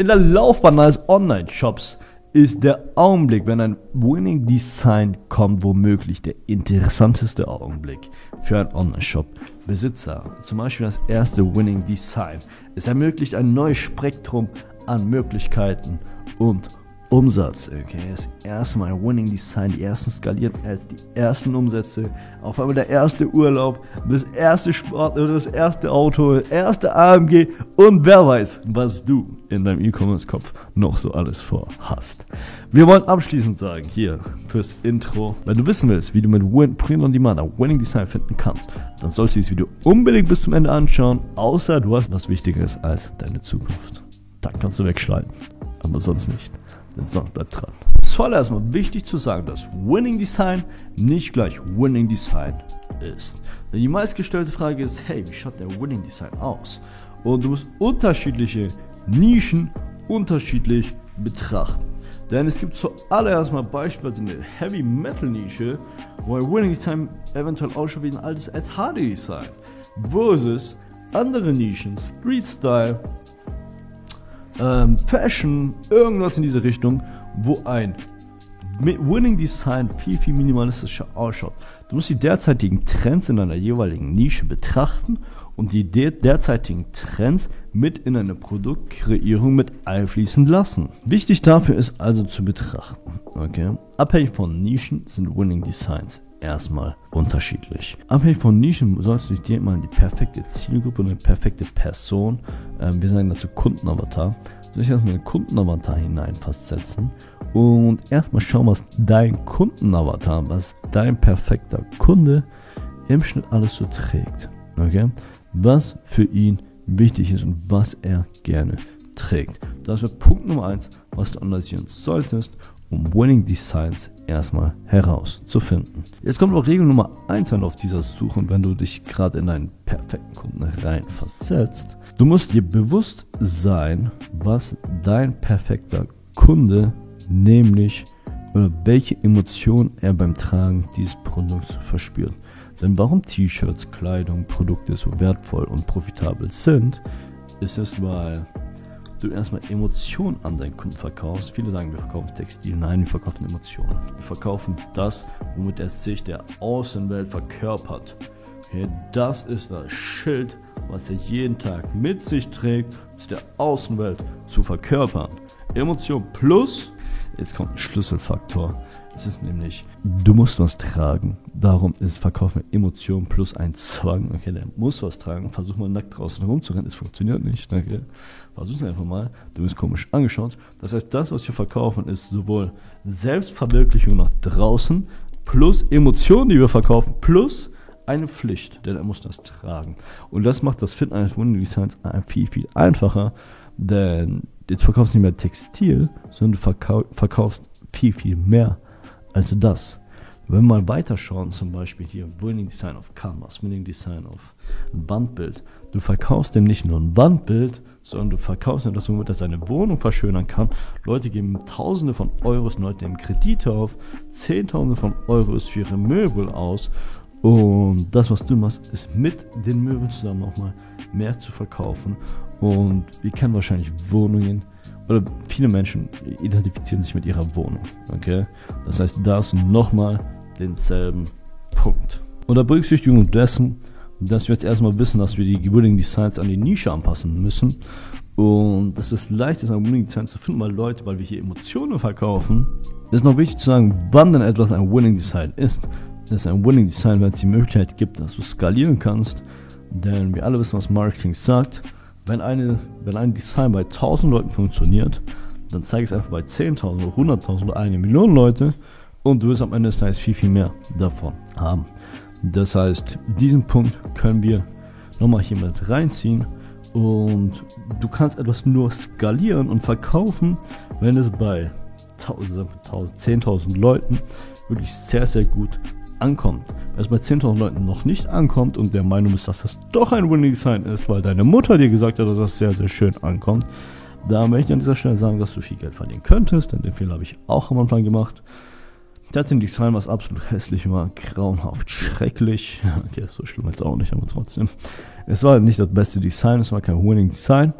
In der Laufbahn eines Online-Shops ist der Augenblick, wenn ein Winning Design kommt, womöglich der interessanteste Augenblick für einen Online-Shop-Besitzer. Zum Beispiel das erste Winning Design. Es ermöglicht ein neues Spektrum an Möglichkeiten und Umsatz. Okay, das erste Mal Winning Design, die ersten skalieren als die ersten Umsätze. Auf einmal der erste Urlaub, das erste Sport, das erste Auto, das erste AMG und wer weiß, was du in deinem E-Commerce-Kopf noch so alles vor hast. Wir wollen abschließend sagen, hier fürs Intro, wenn du wissen willst, wie du mit Win Print on Demand Winning Design finden kannst, dann sollst du dieses Video unbedingt bis zum Ende anschauen, außer du hast was Wichtigeres als deine Zukunft. Dann kannst du wegschalten, aber sonst nicht. Sonst bleibt dran. Zuallererst mal wichtig zu sagen, dass Winning Design nicht gleich Winning Design ist. Denn die meistgestellte Frage ist, hey, wie schaut der Winning Design aus? Und du musst unterschiedliche Nischen unterschiedlich betrachten. Denn es gibt zuallererst mal beispielsweise eine Heavy Metal Nische, wo ein Winning Design eventuell ausschaut wie ein altes Ed Hardy Design. Versus andere Nischen, Street Style, ähm, Fashion, irgendwas in diese Richtung, wo ein Winning Design viel, viel minimalistischer ausschaut. Du musst die derzeitigen Trends in deiner jeweiligen Nische betrachten und die de derzeitigen Trends mit in eine Produktkreierung mit einfließen lassen. Wichtig dafür ist also zu betrachten, okay? Abhängig von Nischen sind Winning Designs erstmal unterschiedlich. Abhängig von Nischen sollst du dir immer die perfekte Zielgruppe und eine perfekte Person, äh, wir sagen dazu Kundenavatar, soll ich erstmal einen Kundenavatar hinein festsetzen und erstmal schauen, was dein Kundenavatar, was dein perfekter Kunde im Schnitt alles so trägt. Okay? Was für ihn wichtig ist und was er gerne trägt. Das wird Punkt Nummer 1, was du analysieren solltest, um Winning Designs erstmal herauszufinden. Jetzt kommt auch Regel Nummer 1, wenn du auf dieser Suche und wenn du dich gerade in einen perfekten Kunden rein versetzt. Du musst dir bewusst sein, was dein perfekter Kunde nämlich oder welche Emotionen er beim Tragen dieses Produkts verspürt. Denn warum T-Shirts, Kleidung, Produkte so wertvoll und profitabel sind, ist es, weil du erstmal Emotionen an deinen Kunden verkaufst. Viele sagen, wir verkaufen Textil. Nein, wir verkaufen Emotionen. Wir verkaufen das, womit er sich der Außenwelt verkörpert. Okay, das ist das Schild, was er jeden Tag mit sich trägt, um der Außenwelt zu verkörpern. Emotion plus, jetzt kommt ein Schlüsselfaktor. Es ist nämlich, du musst was tragen. Darum ist Verkaufen Emotion plus ein Zwang. Okay, der muss was tragen. Versuch mal nackt draußen rumzurennen. Es funktioniert nicht. Okay? Versuch es einfach mal. Du bist komisch angeschaut. Das heißt, das, was wir verkaufen, ist sowohl Selbstverwirklichung nach draußen plus Emotionen, die wir verkaufen, plus eine Pflicht, denn er muss das tragen. Und das macht das Finden eines Wunderdesigns viel, viel einfacher, denn jetzt verkaufst du nicht mehr Textil, sondern du verkau verkaufst viel, viel mehr als das. Wenn wir mal weiterschauen, zum Beispiel hier Winning Design of Canvas, Winning Design of Wandbild. Du verkaufst dem nicht nur ein Wandbild, sondern du verkaufst ihm das, womit er seine Wohnung verschönern kann. Leute geben Tausende von Euros Leute im Kredit auf, Zehntausende von Euros für ihre Möbel aus. Und das, was du machst, ist mit den Möbeln zusammen nochmal mehr zu verkaufen. Und wir kennen wahrscheinlich Wohnungen, oder viele Menschen identifizieren sich mit ihrer Wohnung. Okay? Das heißt, da ist nochmal denselben Punkt. Unter Berücksichtigung dessen, dass wir jetzt erstmal wissen, dass wir die Winning Designs an die Nische anpassen müssen. Und dass es leicht ist, ein Winning Design zu finden, weil Leute, weil wir hier Emotionen verkaufen, ist noch wichtig zu sagen, wann denn etwas ein Winning Design ist. Das ist ein Winning Design, wenn es die Möglichkeit gibt, dass du skalieren kannst. Denn wir alle wissen, was Marketing sagt wenn, eine, wenn ein Design bei 1000 Leuten funktioniert, dann zeige ich es einfach bei 10.000 oder 100.000 oder eine Million Leute und du wirst am Ende des Tages viel, viel mehr davon haben. Das heißt, diesen Punkt können wir nochmal hier mit reinziehen und du kannst etwas nur skalieren und verkaufen, wenn es bei 1000, 10.000 Leuten wirklich sehr, sehr gut ankommt. Wenn es bei 10.000 Leuten noch nicht ankommt und der Meinung ist, dass das doch ein Winning Sign ist, weil deine Mutter dir gesagt hat, dass das sehr, sehr schön ankommt, da möchte ich an dieser Stelle sagen, dass du viel Geld verdienen könntest, denn den Fehler habe ich auch am Anfang gemacht. Der hatte ein Design, was absolut hässlich war, grauenhaft, schrecklich. Okay, so schlimm jetzt auch nicht, aber trotzdem. Es war nicht das beste Design, es war kein Winning Design.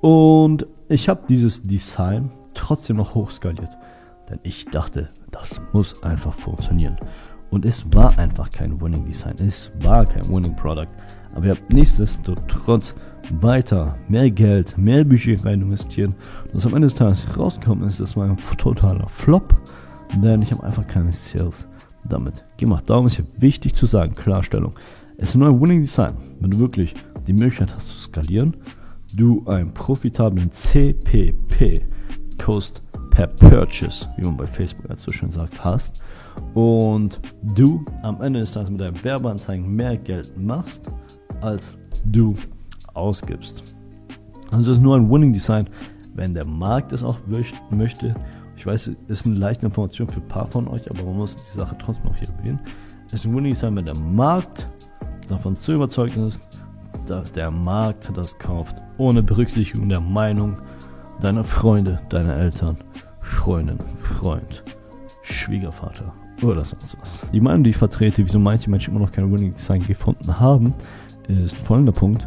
Und ich habe dieses Design trotzdem noch hochskaliert. Denn ich dachte, das muss einfach funktionieren. Und es war einfach kein Winning Design. Es war kein Winning Product. Aber ihr habt nichtsdestotrotz weiter mehr Geld, mehr Budget rein investieren. Und was am Ende des Tages rausgekommen ist, das war ein totaler Flop. Denn ich habe einfach keine Sales damit gemacht. Darum ist hier wichtig zu sagen, Klarstellung. Es ist nur ein Winning Design, wenn du wirklich die Möglichkeit hast zu skalieren, du einen profitablen CPP, Cost per Purchase, wie man bei Facebook so schön sagt, hast und du am Ende des Tages mit deinen Werbeanzeigen mehr Geld machst, als du ausgibst. Also es ist nur ein Winning Design, wenn der Markt es auch möchte. Ich weiß, es ist eine leichte Information für ein paar von euch, aber man muss die Sache trotzdem noch hier erwähnen. Es ist ein Winning Design, wenn der Markt davon zu überzeugt ist, dass der Markt das kauft, ohne Berücksichtigung der Meinung deiner Freunde, deiner Eltern, Freundin, Freund, Schwiegervater oder sonst was. Die Meinung, die ich vertrete, wieso manche Menschen immer noch kein Winning Design gefunden haben, ist folgender Punkt.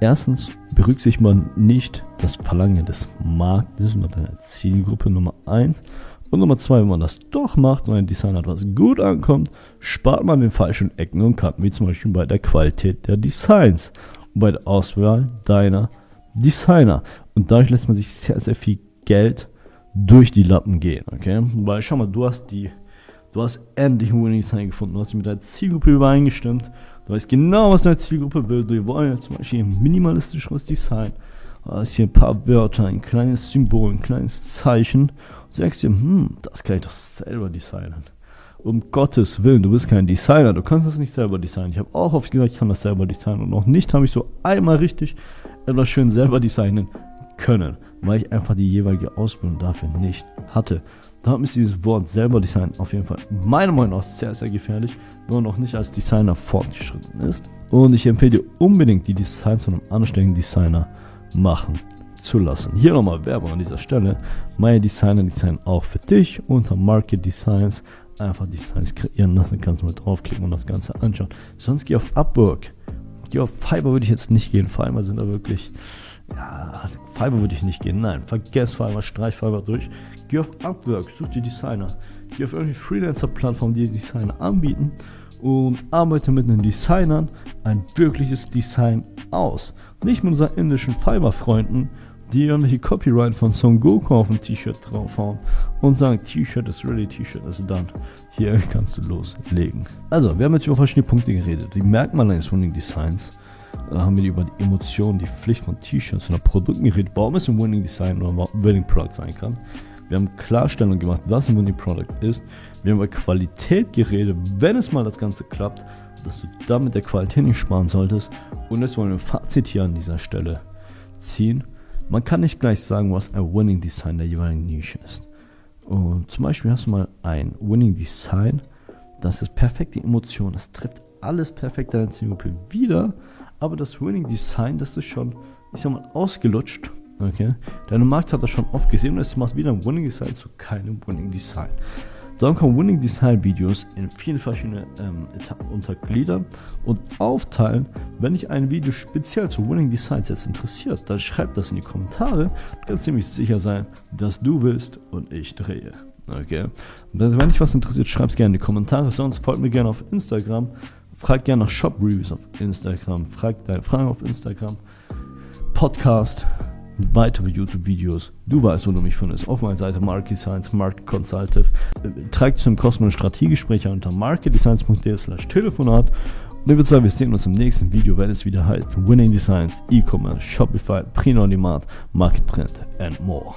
Erstens berücksichtigt man nicht das Verlangen des Marktes und deiner Zielgruppe Nummer 1. Und Nummer 2, wenn man das doch macht und ein Design hat, was gut ankommt, spart man den falschen Ecken und Kanten, wie zum Beispiel bei der Qualität der Designs und bei der Auswahl deiner Designer. Und dadurch lässt man sich sehr, sehr viel Geld durch die Lappen gehen. Okay? Weil schau mal, du hast die, du hast endlich ein Winning Design gefunden, du hast dich mit deiner Zielgruppe übereingestimmt, du weißt genau, was deine Zielgruppe will. Du wollen zum Beispiel ein minimalistischeres Design. Du hast hier ein paar Wörter, ein kleines Symbol, ein kleines Zeichen. Und du sagst dir, hm, das kann ich doch selber designen. Um Gottes Willen, du bist kein Designer, du kannst das nicht selber designen. Ich habe auch oft gesagt, ich kann das selber designen und noch nicht habe ich so einmal richtig etwas schön selber designen können weil ich einfach die jeweilige Ausbildung dafür nicht hatte. Darum ist dieses Wort selber Design auf jeden Fall meiner Meinung nach sehr, sehr gefährlich, wenn man noch nicht als Designer fortgeschritten ist. Und ich empfehle dir unbedingt, die Designs von einem anständigen Designer machen zu lassen. Hier nochmal Werbung an dieser Stelle. Meine Designer designen auch für dich unter Market Designs. Einfach Designs kreieren lassen, kannst du mal draufklicken und das Ganze anschauen. Sonst geh auf Upwork. Geh auf Fiverr würde ich jetzt nicht gehen. Fiverr sind da wirklich ja, Fiverr würde ich nicht gehen. Nein, vergess Fiverr, streich Fiverr durch. Geh auf Upwork, such dir Designer. Geh auf irgendeine Freelancer-Plattform, die Designer anbieten und arbeite mit den Designern ein wirkliches Design aus. Nicht mit unseren indischen Fiverr-Freunden, die irgendwelche Copyright von Son Goku auf ein T-Shirt draufhauen und sagen, T-Shirt ist ready, T-Shirt ist done. Hier kannst du loslegen. Also, wir haben jetzt über verschiedene Punkte geredet. Die Merkmale eines Winning Designs da haben wir über die Emotionen, die Pflicht von T-Shirts und Produkten geredet, warum es ein Winning Design oder ein Winning Product sein kann. Wir haben Klarstellung gemacht, was ein Winning Product ist. Wir haben über Qualität geredet, wenn es mal das Ganze klappt, dass du damit der Qualität nicht sparen solltest. Und jetzt wollen wir ein Fazit hier an dieser Stelle ziehen. Man kann nicht gleich sagen, was ein Winning Design der jeweiligen Nische ist. Und zum Beispiel hast du mal ein Winning Design, das ist perfekte Emotion, das trifft alles perfekt deine Zielgruppe wieder, aber das Winning Design, das ist schon, ich sag mal, ausgelutscht. Okay? Deine Markt hat das schon oft gesehen und es macht wieder ein Winning Design zu keinem Winning Design. Dann kommen Winning Design Videos in vielen verschiedenen ähm, untergliedern und aufteilen. Wenn dich ein Video speziell zu Winning Designs jetzt interessiert, dann schreib das in die Kommentare. Du kannst ziemlich sicher sein, dass du willst und ich drehe. Okay? Und wenn dich was interessiert, schreib es gerne in die Kommentare. Sonst folgt mir gerne auf Instagram. Frag gerne nach Shop Reviews auf Instagram. Frag deine Fragen auf Instagram. Podcast, weitere YouTube-Videos. Du weißt, wo du mich findest. Auf meiner Seite Market Science, Market Consultative. Trag zum kostenlosen Strategiegespräch unter marketdesigns.de slash Telefonat. Und ich würde sagen, wir sehen uns im nächsten Video, wenn es wieder heißt Winning Designs, E-Commerce, Shopify, Print on Demand, Market Print and more.